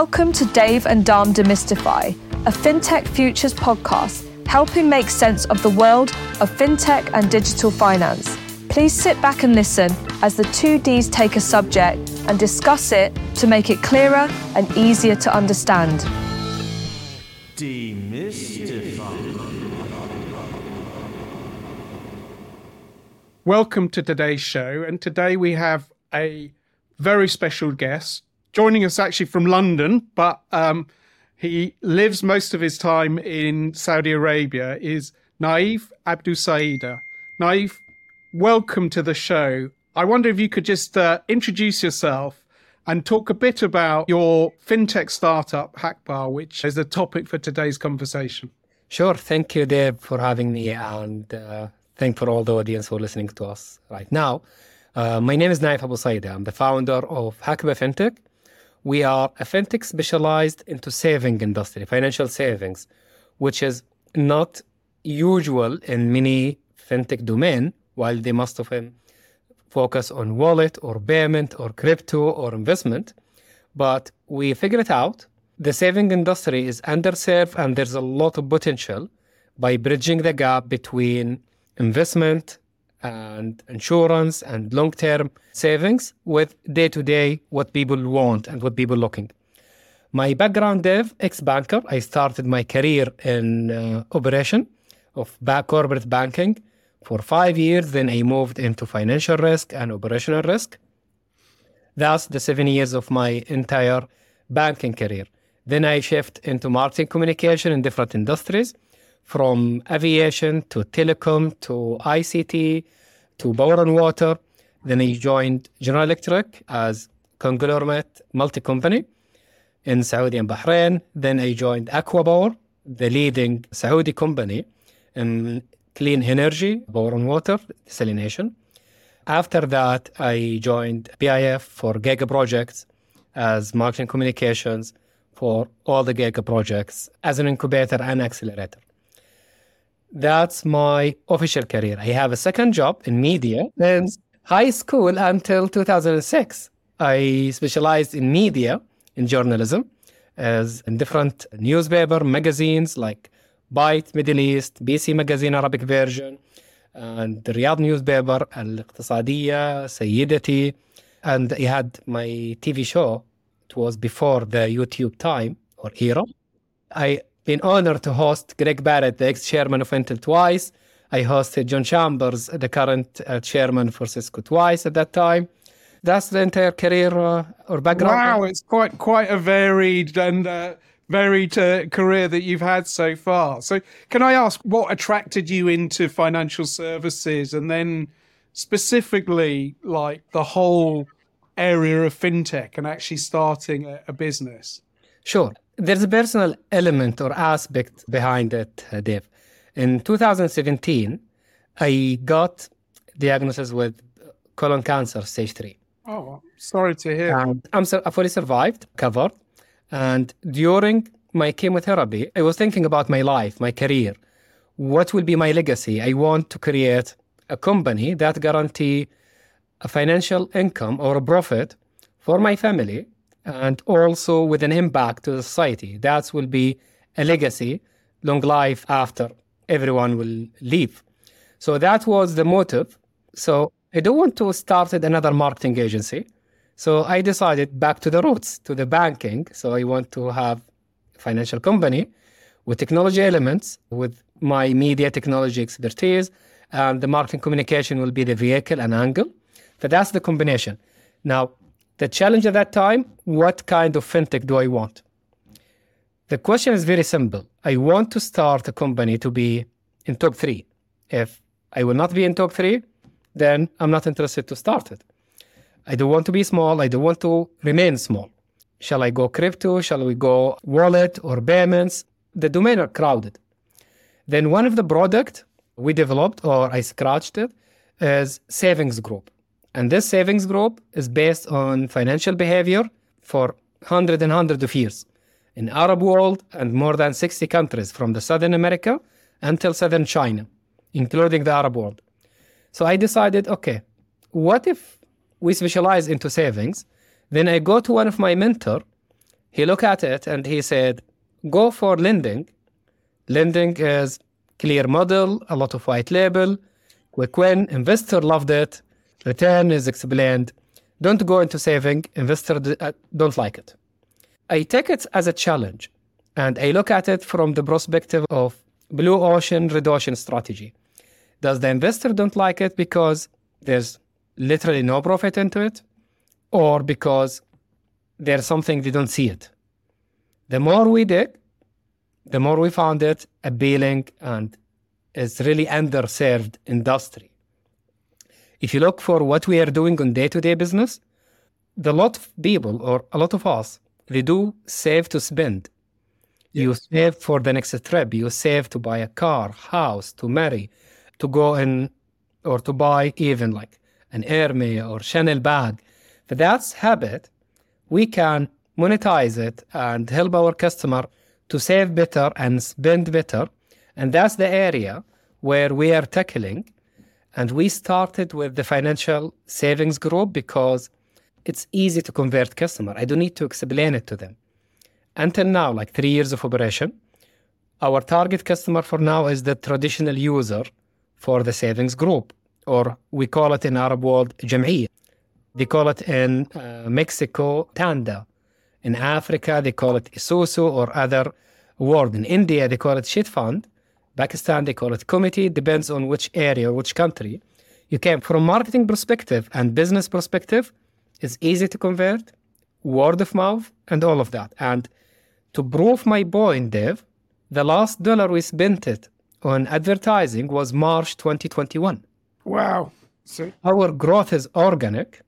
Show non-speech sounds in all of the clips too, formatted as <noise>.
Welcome to Dave and Dom Demystify, a FinTech Futures podcast helping make sense of the world of FinTech and digital finance. Please sit back and listen as the two Ds take a subject and discuss it to make it clearer and easier to understand. Demystify. Welcome to today's show. And today we have a very special guest joining us actually from London, but um, he lives most of his time in Saudi Arabia, is Naif Abdul Saida. Naif, welcome to the show. I wonder if you could just uh, introduce yourself and talk a bit about your fintech startup, Hakbah, which is the topic for today's conversation. Sure. Thank you, Dave, for having me. And uh, thank for all the audience for listening to us right now. Uh, my name is Naif AbuSaida. I'm the founder of Hakbah Fintech. We are fintech specialized into saving industry, financial savings, which is not usual in many fintech domain, while they must often focus on wallet or payment or crypto or investment. But we figured it out. The saving industry is underserved and there's a lot of potential by bridging the gap between investment and insurance and long-term savings with day-to-day what people want and what people looking. My background dev, ex-banker, I started my career in uh, operation of back corporate banking for five years. Then I moved into financial risk and operational risk. That's the seven years of my entire banking career. Then I shift into marketing communication in different industries from aviation to telecom to ICT to power and water. Then I joined General Electric as conglomerate multi-company in Saudi and Bahrain. Then I joined ACWA Power, the leading Saudi company in clean energy, power and water, desalination. After that, I joined PIF for Giga Projects as marketing communications for all the Giga projects as an incubator and accelerator. That's my official career. I have a second job in media since high school until 2006. I specialized in media, in journalism, as in different newspaper magazines like Byte Middle East, PC Magazine Arabic version, and the Riyadh newspaper, Al Iqtisadiyya, Sayyidati. And I had my TV show. It was before the YouTube time or era. I been honored to host Craig Barrett, the ex-chairman of Intel twice. I hosted John Chambers, the current uh, chairman for Cisco twice at that time. That's the entire career uh, or background. Wow, it's quite quite a varied and uh, varied uh, career that you've had so far. So, can I ask what attracted you into financial services, and then specifically like the whole area of fintech and actually starting a, a business? Sure. There's a personal element or aspect behind it, Dave. In 2017, I got diagnosis with colon cancer, stage three. Oh, sorry to hear. And I'm I fully survived, covered. And during my chemotherapy, I was thinking about my life, my career. What will be my legacy? I want to create a company that guarantee a financial income or a profit for my family and also with an impact to the society. That will be a legacy, long life after everyone will leave. So that was the motive. So I don't want to start another marketing agency. So I decided back to the roots, to the banking. So I want to have a financial company with technology elements, with my media technology expertise, and the marketing communication will be the vehicle and angle. So that's the combination. Now, the challenge at that time, what kind of fintech do I want? The question is very simple. I want to start a company to be in top three. If I will not be in top three, then I'm not interested to start it. I don't want to be small. I don't want to remain small. Shall I go crypto? Shall we go wallet or payments? The domain are crowded. Then one of the product we developed or I scratched it is savings group. And this savings group is based on financial behavior for hundred and hundred of years in Arab world and more than 60 countries from the Southern America until Southern China, including the Arab world. So I decided, okay, what if we specialize into savings? Then I go to one of my mentor. He looked at it and he said, go for lending. Lending is clear model, a lot of white label, quick win. Investor loved it. Return is explained. Don't go into saving. Investor uh, don't like it. I take it as a challenge and I look at it from the perspective of blue ocean, red ocean strategy. Does the investor don't like it because there's literally no profit into it or because there's something they don't see it? The more we dig, the more we found it appealing and it's really underserved industry. If you look for what we are doing on day-to-day business, the lot of people or a lot of us, they do save to spend. Yes. You save for the next trip. You save to buy a car, house, to marry, to go in or to buy even like an Hermes or Chanel bag. But that's habit. We can monetize it and help our customer to save better and spend better. And that's the area where we are tackling. And we started with the financial savings group because it's easy to convert customer. I don't need to explain it to them. Until now, like three years of operation, our target customer for now is the traditional user for the savings group, or we call it in Arab world jam'iyya. They call it in uh, Mexico tanda. In Africa, they call it isusu or other word. In India, they call it chit fund. Pakistan, they call it committee. Depends on which area which country. You can, from marketing perspective and business perspective, it's easy to convert, word of mouth, and all of that. And to prove my point, Dave, the last dollar we spent it on advertising was March 2021. Wow. So our growth is organic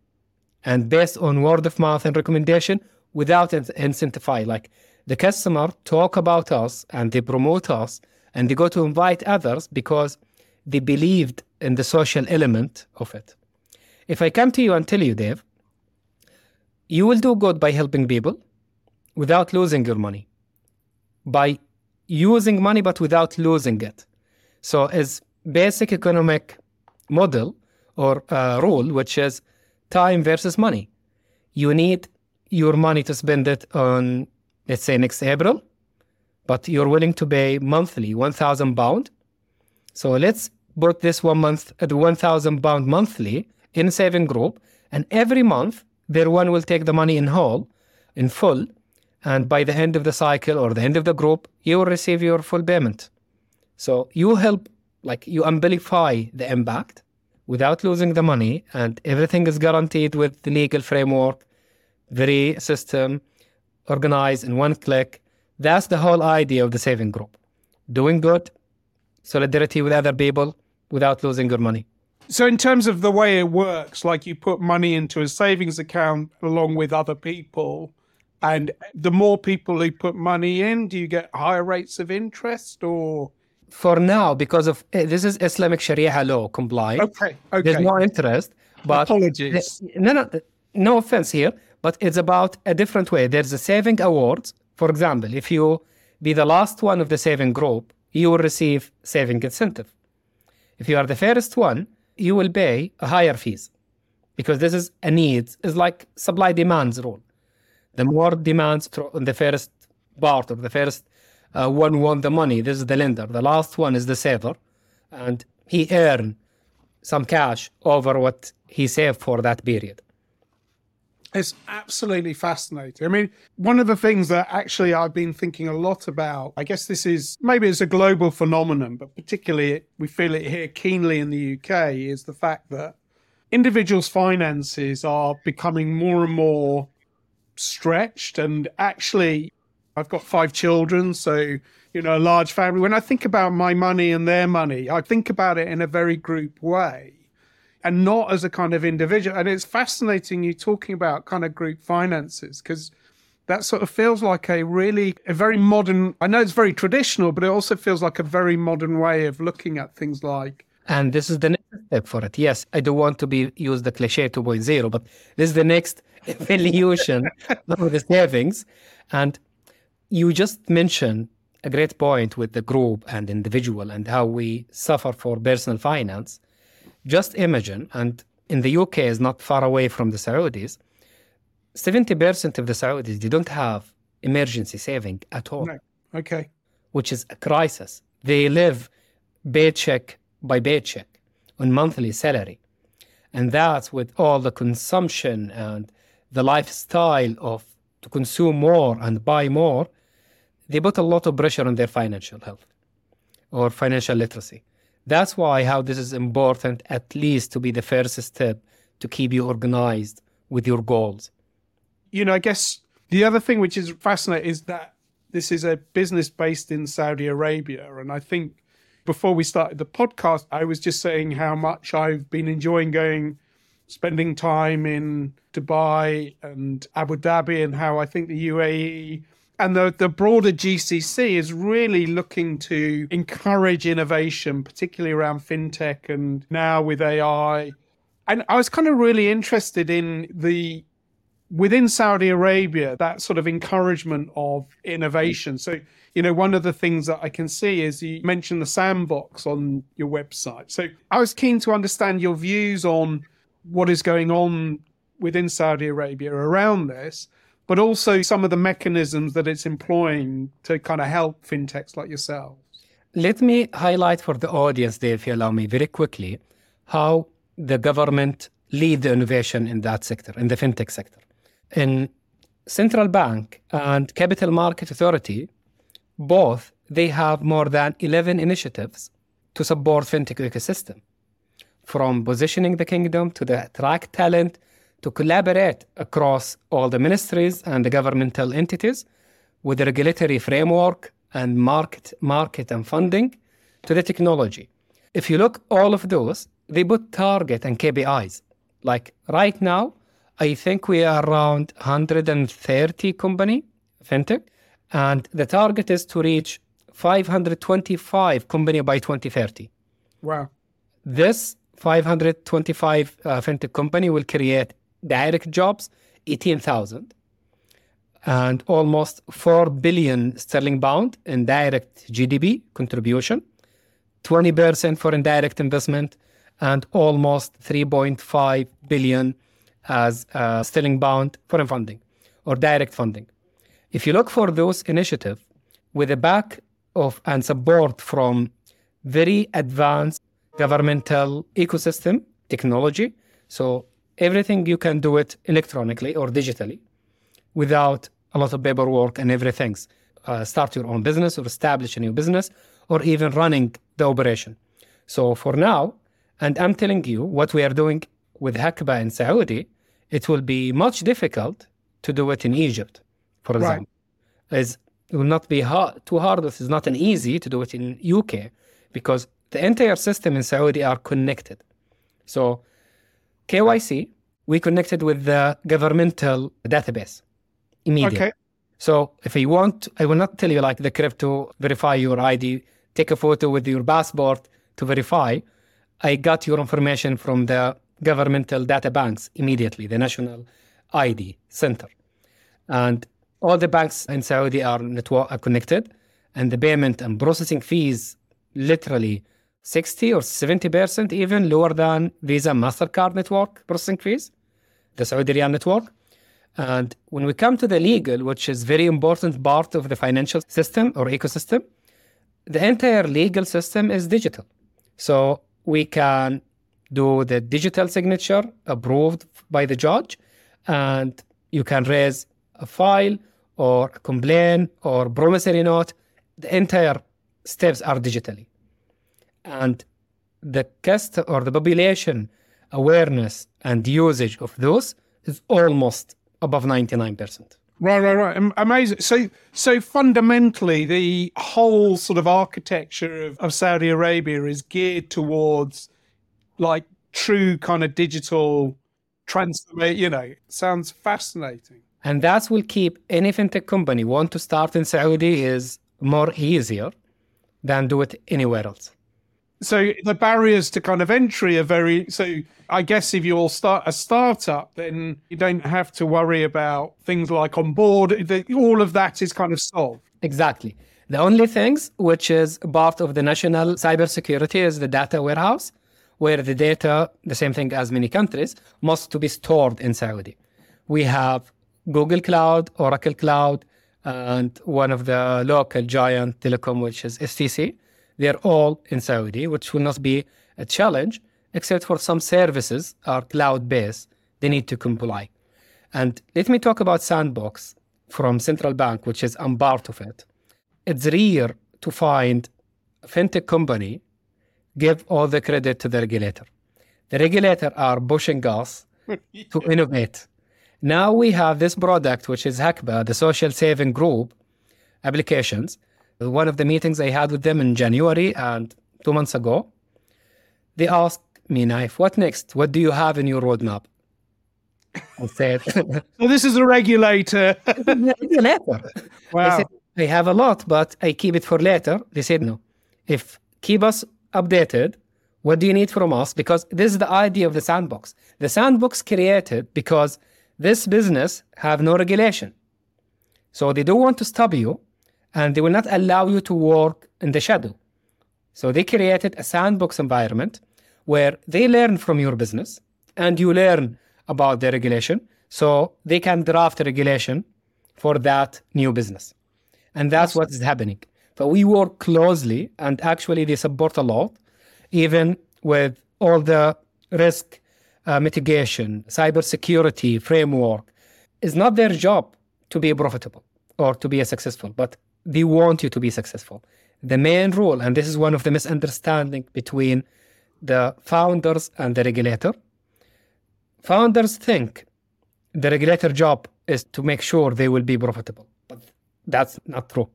and based on word of mouth and recommendation without incentivizing. Like the customer talk about us and they promote us and they go to invite others because they believed in the social element of it. If I come to you and tell you, Dave, you will do good by helping people without losing your money, by using money but without losing it. So, as basic economic model or uh, rule, which is time versus money, you need your money to spend it on, let's say, next April, but you're willing to pay monthly 1,000 pound. So let's put this one month at 1,000 pound monthly in saving group, and every month their one will take the money in whole, in full, and by the end of the cycle or the end of the group, you will receive your full payment. So you help, like you amplify the impact without losing the money, and everything is guaranteed with the legal framework, very system, organized in one click. That's the whole idea of the saving group. Doing good, solidarity with other people without losing your money. So, in terms of the way it works, like you put money into a savings account along with other people, and the more people who put money in, do you get higher rates of interest or? For now, because of eh, this is Islamic Sharia law compliant. Okay, okay. There's no interest, but apologies. No, no, no offense here, but it's about a different way. There's a saving award. For example, if you be the last one of the saving group, you will receive saving incentive. If you are the first one, you will pay a higher fees because this is a need. It's like supply demands rule. The more demands on the first part or the first uh, one want the money. This is the lender. The last one is the saver, and he earn some cash over what he saved for that period. It's absolutely fascinating. I mean, one of the things that actually I've been thinking a lot about, I guess this is maybe it's a global phenomenon, but particularly we feel it here keenly in the UK, is the fact that individuals' finances are becoming more and more stretched. And actually, I've got five children, so, you know, a large family. When I think about my money and their money, I think about it in a very group way and not as a kind of individual. And it's fascinating you talking about kind of group finances because that sort of feels like a really a very modern i know it's very traditional but it also feels like a very modern way of looking at things like and this is the next step for it. Yes i don't want to be use the cliche 2.0 but this is the next <laughs> evolution <laughs> of the savings. And you just mentioned a great point with the group and individual and how we suffer for personal finance just imagine, and in the UK is not far away from the Saudis, 70% of the Saudis, they don't have emergency saving at all. No. Okay. Which is a crisis. They live paycheck by paycheck on monthly salary. And that's with all the consumption and the lifestyle of to consume more and buy more, they put a lot of pressure on their financial health or financial literacy. That's why how this is important, at least to be the first step to keep you organized with your goals. You know, I guess the other thing which is fascinating is that this is a business based in Saudi Arabia. And I think before we started the podcast, I was just saying how much I've been enjoying going, spending time in Dubai and Abu Dhabi, and how I think the UAE and the, the broader GCC is really looking to encourage innovation, particularly around fintech and now with AI. And I was kind of really interested in the within Saudi Arabia, that sort of encouragement of innovation. So, you know, one of the things that I can see is you mentioned the sandbox on your website. So I was keen to understand your views on what is going on within Saudi Arabia around this, but also some of the mechanisms that it's employing to kind of help fintechs like yourselves. Let me highlight for the audience there, if you allow me, very quickly, how the government lead the innovation in that sector, in the fintech sector. In central bank and capital market authority, both they have more than 11 initiatives to support fintech ecosystem, from positioning the kingdom to the attract talent to collaborate across all the ministries and the governmental entities with the regulatory framework and market market and funding to the technology. If you look all of those, they put target and KPIs. Like right now, I think we are around 130 company fintech, and the target is to reach 525 company by 2030. Wow. This 525 uh, fintech company will create direct jobs, 18,000, and almost 4 billion sterling bound in direct GDP contribution, 20% for indirect investment, and almost 3.5 billion as uh, sterling bound foreign funding or direct funding. If you look for those initiatives with the back of and support from very advanced governmental ecosystem technology, so everything you can do it electronically or digitally without a lot of paperwork and everything. Uh, start your own business or establish a new business or even running the operation. So for now, and I'm telling you what we are doing with Hakbah in Saudi, it will be much difficult to do it in Egypt, for example. Right. It's, it will not be hard, too hard. It is not an easy to do it in UK because the entire system in Saudi are connected. So KYC, we connected with the governmental database immediately. Okay. So if you want, I will not tell you like the crypto verify your ID, take a photo with your passport to verify. I got your information from the governmental data banks immediately, the National ID Center. And all the banks in Saudi are network are connected, and the payment and processing fees literally 60 or 70% even lower than Visa MasterCard network processing fees, the Saudi Riyal network. And when we come to the legal, which is very important part of the financial system or ecosystem, the entire legal system is digital. So we can do the digital signature approved by the judge, and you can raise a file or a complaint or promissory note. The entire steps are digitally. And the cust or the population awareness and usage of those is almost above 99%. Right, right, right. Amazing. So, so fundamentally, the whole sort of architecture of, of Saudi Arabia is geared towards like true kind of digital transformation. You know, sounds fascinating. And that will keep any fintech company want to start in Saudi is more easier than do it anywhere else. So the barriers to kind of entry are very so I guess if you'll start a startup, then you don't have to worry about things like on board. All of that is kind of solved. Exactly. The only things which is part of the national cybersecurity is the data warehouse, where the data, the same thing as many countries, must to be stored in Saudi. We have Google Cloud, Oracle Cloud, and one of the local giant telecom, which is STC. They're all in Saudi, which will not be a challenge, except for some services are cloud based. They need to comply. And let me talk about Sandbox from Central Bank, which is I'm part of it. It's rare to find a fintech company give all the credit to the regulator. The regulator are pushing us <laughs> to innovate. Now we have this product, which is Hakbah, the social saving group applications. One of the meetings I had with them in January and two months ago, they asked me, Naif, what next? What do you have in your roadmap? I said, <laughs> Well, this is a regulator. <laughs> regulator. <laughs> Wow. I said, I have a lot, but I keep it for later. They said, no. If keep us updated, what do you need from us? Because this is the idea of the sandbox. The sandbox created because this business have no regulation. So they don't want to stop you and they will not allow you to work in the shadow. So they created a sandbox environment where they learn from your business and you learn about the regulation. So they can draft a regulation for that new business. And that's what is happening. But we work closely and actually they support a lot, even with all the risk uh, mitigation, cybersecurity framework. It's not their job to be profitable or to be successful, but they want you to be successful. The main rule, and this is one of the misunderstanding between the founders and the regulator. Founders think the regulator job is to make sure they will be profitable, but that's not true.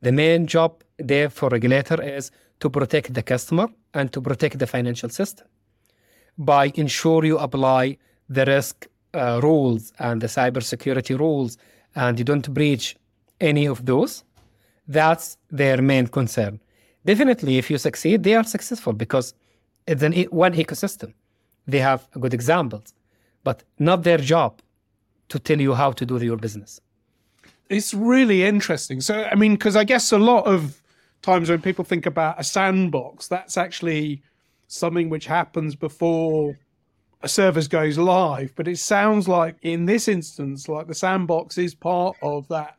The main job there for regulator is to protect the customer and to protect the financial system by ensure you apply the risk uh, rules and the cybersecurity rules and you don't breach any of those. That's their main concern. Definitely, if you succeed, they are successful because it's an one ecosystem. They have good examples, but not their job to tell you how to do your business. It's really interesting. So, I mean, because I guess a lot of times when people think about a sandbox, that's actually something which happens before a service goes live. But it sounds like in this instance, like the sandbox is part of that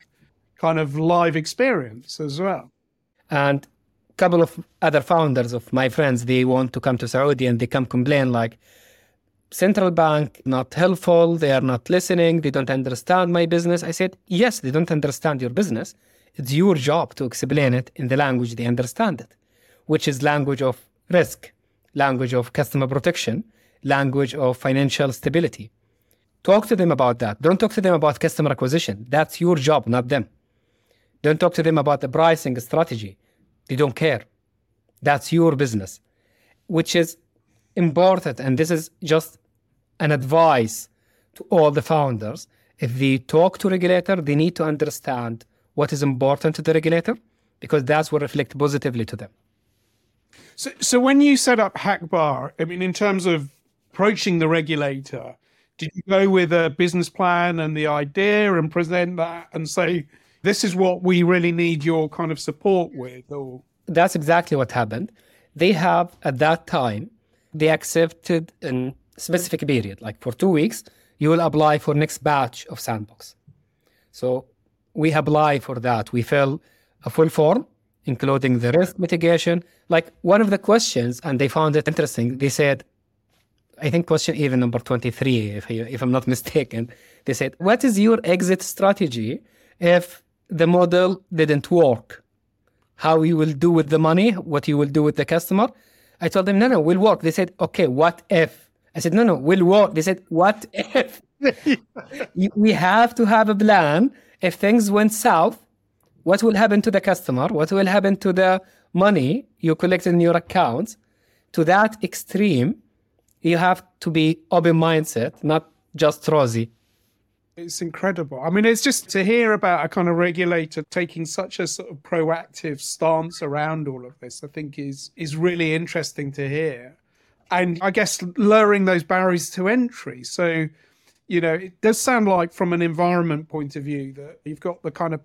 kind of live experience as well. And a couple of other founders of my friends, they want to come to Saudi and they come complain like, central bank not helpful they are not listening they don't understand my business. I said yes they don't understand your business. It's your job to explain it in the language they understand it which is language of risk language of customer protection language of financial stability. Talk to them about that. Don't talk to them about customer acquisition. That's your job not them don't talk to them about the pricing strategy they don't care that's your business which is important and this is just an advice to all the founders. If they talk to regulator, they need to understand what is important to the regulator because that's what reflect positively to them. So, so when you set up Hakbah, I mean, in terms of approaching the regulator, did you go with a business plan and the idea and present that and say, this is what we really need your kind of support with? Or That's exactly what happened. They have, at that time, they accepted a specific period, like for two weeks, you will apply for next batch of sandbox. So we apply for that. We fill a full form, including the risk mitigation. Like one of the questions, and they found it interesting. They said, I think question even number 23, if, I, if I'm not <laughs> mistaken, they said, what is your exit strategy if the model didn't work? How you will do with the money, what you will do with the customer? I told them, no, no, we'll work. They said, okay, what if? I said, no, no, we'll work. They said, what if? <laughs> We have to have a plan. If things went south, what will happen to the customer? What will happen to the money you collect in your accounts? To that extreme, you have to be open mindset, not just rosy. It's incredible. I mean, it's just to hear about a kind of regulator taking such a sort of proactive stance around all of this, I think is is really interesting to hear. And I guess lowering those barriers to entry. So, you know, it does sound like from an environment point of view that you've got the kind of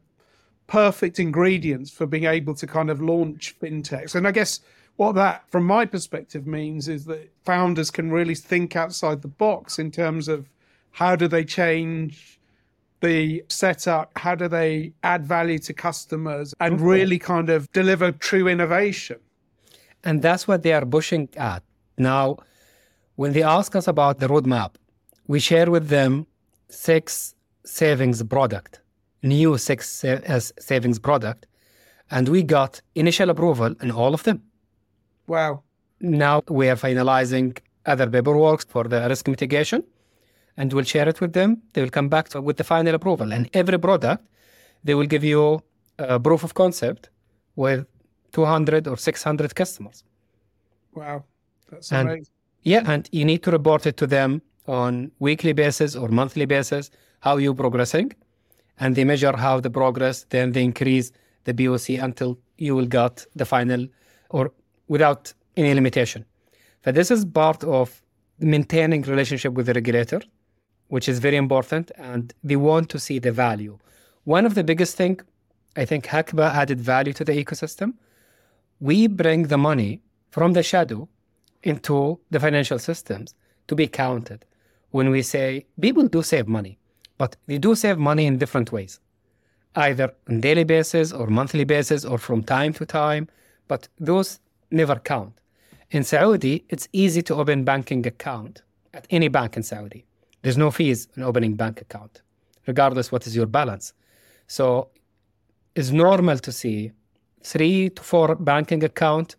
perfect ingredients for being able to kind of launch fintechs. And I guess what that, from my perspective, means is that founders can really think outside the box in terms of how do they change the setup? How do they add value to customers and really kind of deliver true innovation? And that's what they are pushing at. Now, when they ask us about the roadmap, we share with them six savings product, new six uh, savings product, and we got initial approval in all of them. Wow. Now we are finalizing other paperwork for the risk mitigation and we'll share it with them. They will come back to, with the final approval. And every product, they will give you a proof of concept with 200 or 600 customers. Wow. That's and, amazing. Yeah. And you need to report it to them on weekly basis or monthly basis, how you progressing. And they measure how the progress, then they increase the POC until you will get the final or without any limitation. But this is part of maintaining relationship with the regulator, which is very important, and they want to see the value. One of the biggest thing, I think Hakbah added value to the ecosystem. We bring the money from the shadow into the financial systems to be counted. When we say people do save money, but they do save money in different ways, either on daily basis or monthly basis or from time to time, but those never count. In Saudi, it's easy to open banking account at any bank in Saudi. There's no fees in opening bank account, regardless what is your balance. So it's normal to see three to four banking account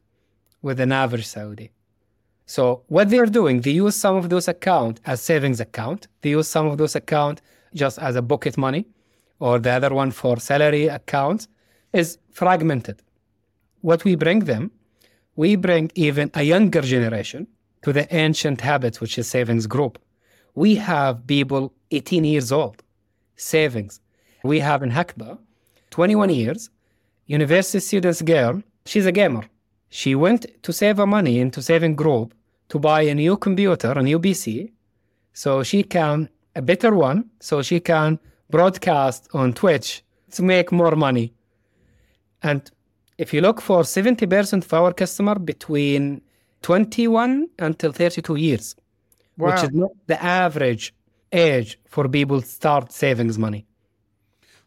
with an average Saudi. So what they're doing, they use some of those account as savings account. They use some of those account just as a bucket money, or the other one for salary account is fragmented. What we bring them, we bring even a younger generation to the ancient habits, which is savings group. We have people 18 years old, savings. We have in Hakbah, 21 years, university students girl, she's a gamer. She went to save her money into saving group to buy a new computer, a new PC, so she can, a better one, so she can broadcast on Twitch to make more money. And if you look for 70% of our customer between 21 until 32 years, wow. which is not the average age for people to start savings money.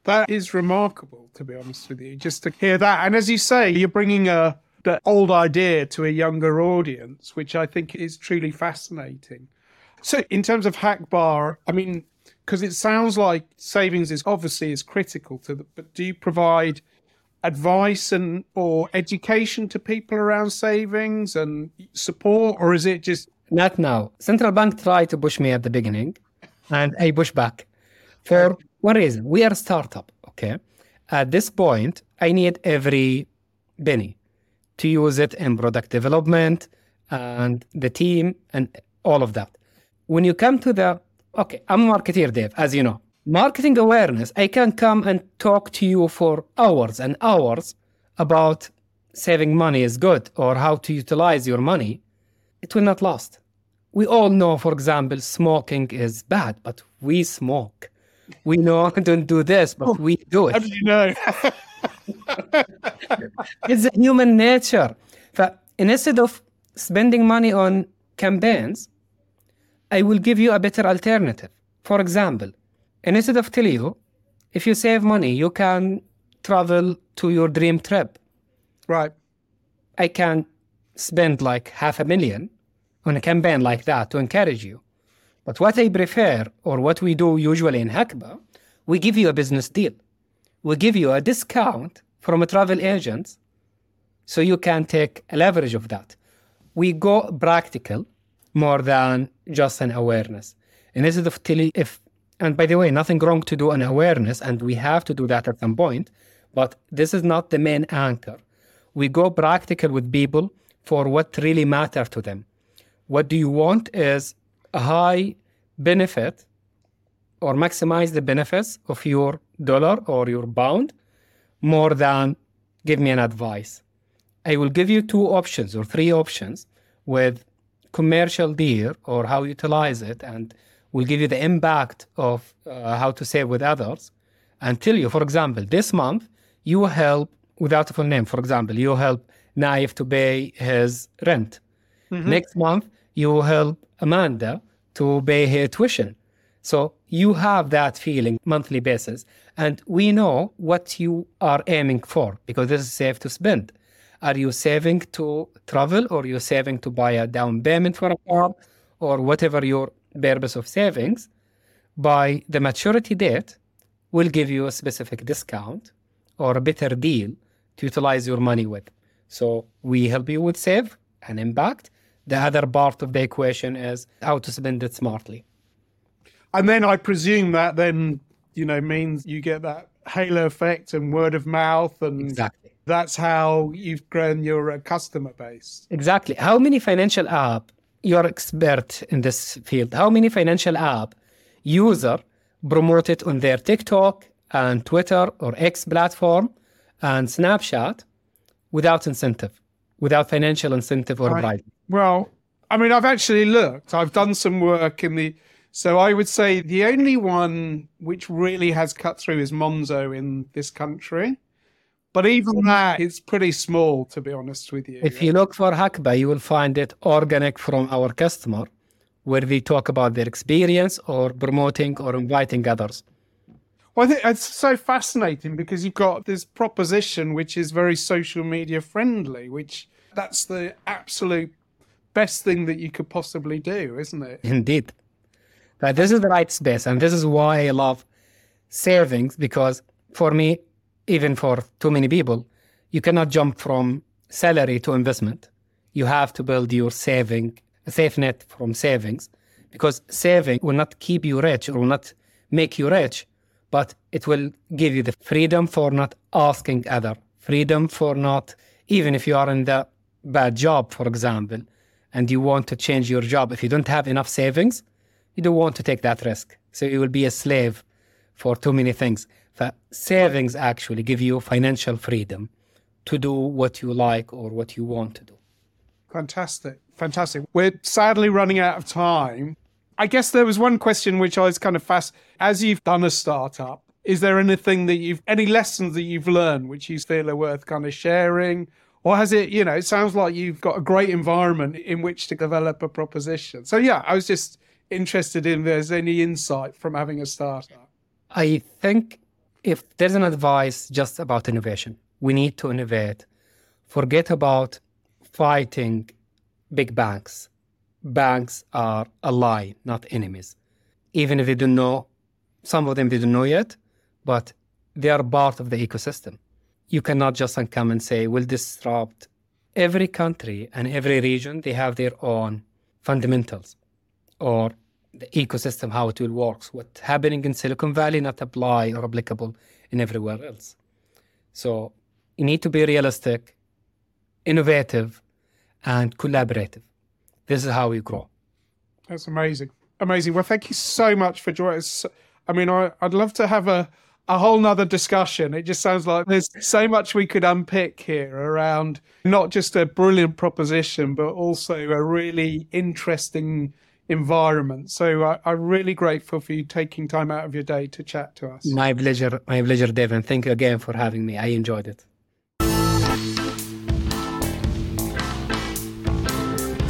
That is remarkable, to be honest with you, just to hear that. And as you say, you're bringing a the old idea to a younger audience, which I think is truly fascinating. So, in terms of Hakbah, I mean, because it sounds like savings is obviously is critical to the, but do you provide advice and or education to people around savings and support, or is it just not now? Central bank tried to push me at the beginning, and I push back for one reason: we are a startup. Okay, at this point, I need every penny to use it in product development and the team and all of that. When you come to the, okay, I'm a marketer, Dave, as you know. Marketing awareness, I can come and talk to you for hours and hours about saving money is good or how to utilize your money. It will not last. We all know, for example, smoking is bad, but we smoke. We know I <laughs> don't do this, but oh, we do it. How do you know? <laughs> it's human nature. instead of spending money on campaigns, I will give you a better alternative. For example, instead of telling you, if you save money, you can travel to your dream trip. Right. I can spend like half a million on a campaign like that to encourage you. But what I prefer, or what we do usually in Hakbah, we give you a business deal we give you a discount from a travel agent so you can take leverage of that. We go practical more than just an awareness. And instead of telling if and by the way, nothing wrong to do an awareness, and we have to do that at some point, but this is not the main anchor. We go practical with people for what really matter to them. What do you want is a high benefit or maximize the benefits of your dollar or your pound more than give me an advice. I will give you two options or three options with commercial deal or how utilize it and we'll give you the impact of uh, how to save with others and tell you, for example, this month you help without a full name, for example, you help Naif to pay his rent. Mm-hmm. Next month, you help Amanda to pay her tuition. So you have that feeling monthly basis. And we know what you are aiming for because this is safe to spend. Are you saving to travel or you saving to buy a down payment for a car or whatever your purpose of savings? By the maturity date, will give you a specific discount or a better deal to utilize your money with. So we help you with save and impact. The other part of the equation is how to spend it smartly. And then I presume that then, you know, means you get that halo effect and word of mouth and Exactly. that's how you've grown your uh, customer base. Exactly. How many financial app you're expert in this field? How many financial app user promote it on their TikTok and Twitter or X platform and Snapchat without incentive, without financial incentive or Right. bribe? Well, I mean, I've actually looked. I've done some work in the. So I would say the only one which really has cut through is Monzo in this country. But even mm. that, it's pretty small, to be honest with you. If you look for Hakbah, you will find it organic from our customer, where we talk about their experience or promoting or inviting others. Well, I think it's so fascinating because you've got this proposition which is very social media friendly, which that's the absolute best thing that you could possibly do, isn't it? Indeed. But this is the right space. And this is why I love savings because for me, even for too many people, you cannot jump from salary to investment. You have to build your saving, a safe net from savings because saving will not keep you rich or will not make you rich, but it will give you the freedom for not asking other, freedom for not, even if you are in the bad job, for example, and you want to change your job, if you don't have enough savings, you don't want to take that risk. So you will be a slave for too many things. But savings actually give you financial freedom to do what you like or what you want to do. Fantastic. Fantastic. We're sadly running out of time. I guess there was one question which I was kind of fast. As you've done a startup, is there anything that you've, any lessons that you've learned which you feel are worth kind of sharing? Or has it, you know, it sounds like you've got a great environment in which to develop a proposition. So, yeah, I was just interested in there's any insight from having a startup. I think if there's an advice just about innovation, we need to innovate. Forget about fighting big banks. Banks are ally, not enemies. Even if they don't know, some of them they don't know yet, but they are part of the ecosystem. You cannot just come and say, we'll disrupt every country and every region, they have their own fundamentals or the ecosystem, how it will work. What's happening in Silicon Valley not apply or applicable in everywhere else. So you need to be realistic, innovative, and collaborative. This is how we grow. That's amazing. Amazing. Well, thank you so much for joining us. I mean, I, I'd love to have a, a whole nother discussion. It just sounds like there's so much we could unpick here around not just a brilliant proposition, but also a really interesting environment. So I, I'm really grateful for you taking time out of your day to chat to us. My pleasure, my pleasure, and thank you again for having me. I enjoyed it.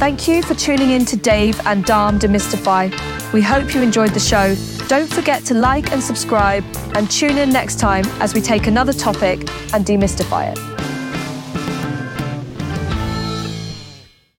Thank you for tuning in to Dave and Dom Demystify. We hope you enjoyed the show. Don't forget to like and subscribe and tune in next time as we take another topic and demystify it.